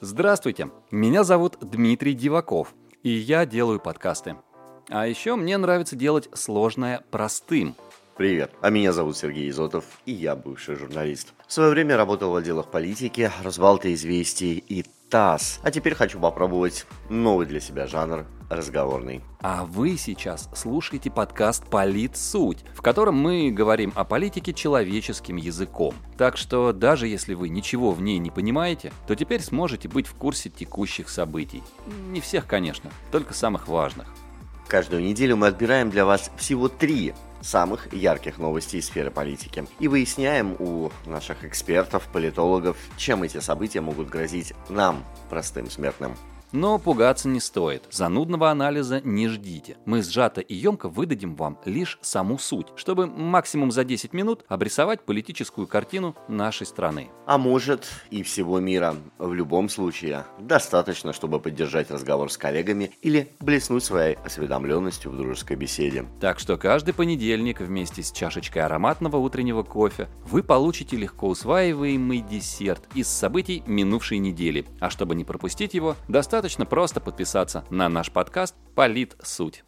Здравствуйте, меня зовут Дмитрий Диваков, и я делаю подкасты. А еще мне нравится делать сложное простым. Привет, а меня зовут Сергей Изотов, и я бывший журналист. В свое время работал в отделах политики, Развалта известий и ТАСС, а теперь хочу попробовать новый для себя жанр – разговорный. А вы сейчас слушаете подкаст «Полит суть», в котором мы говорим о политике человеческим языком. Так что даже если вы ничего в ней не понимаете, то теперь сможете быть в курсе текущих событий. Не всех, конечно, только самых важных. Каждую неделю мы отбираем для вас всего три самых ярких новостей из сферы политики. И выясняем у наших экспертов, политологов, чем эти события могут грозить нам, простым смертным. Но пугаться не стоит. Занудного анализа не ждите. Мы сжато и емко выдадим вам лишь саму суть, чтобы максимум за 10 минут обрисовать политическую картину нашей страны. А может и всего мира. В любом случае, достаточно, чтобы поддержать разговор с коллегами или блеснуть своей осведомленностью в дружеской беседе. Так что каждый понедельник вместе с чашечкой ароматного утреннего кофе вы получите легко усваиваемый десерт из событий минувшей недели. А чтобы не пропустить его, достаточно Достаточно просто подписаться на наш подкаст «Полит суть».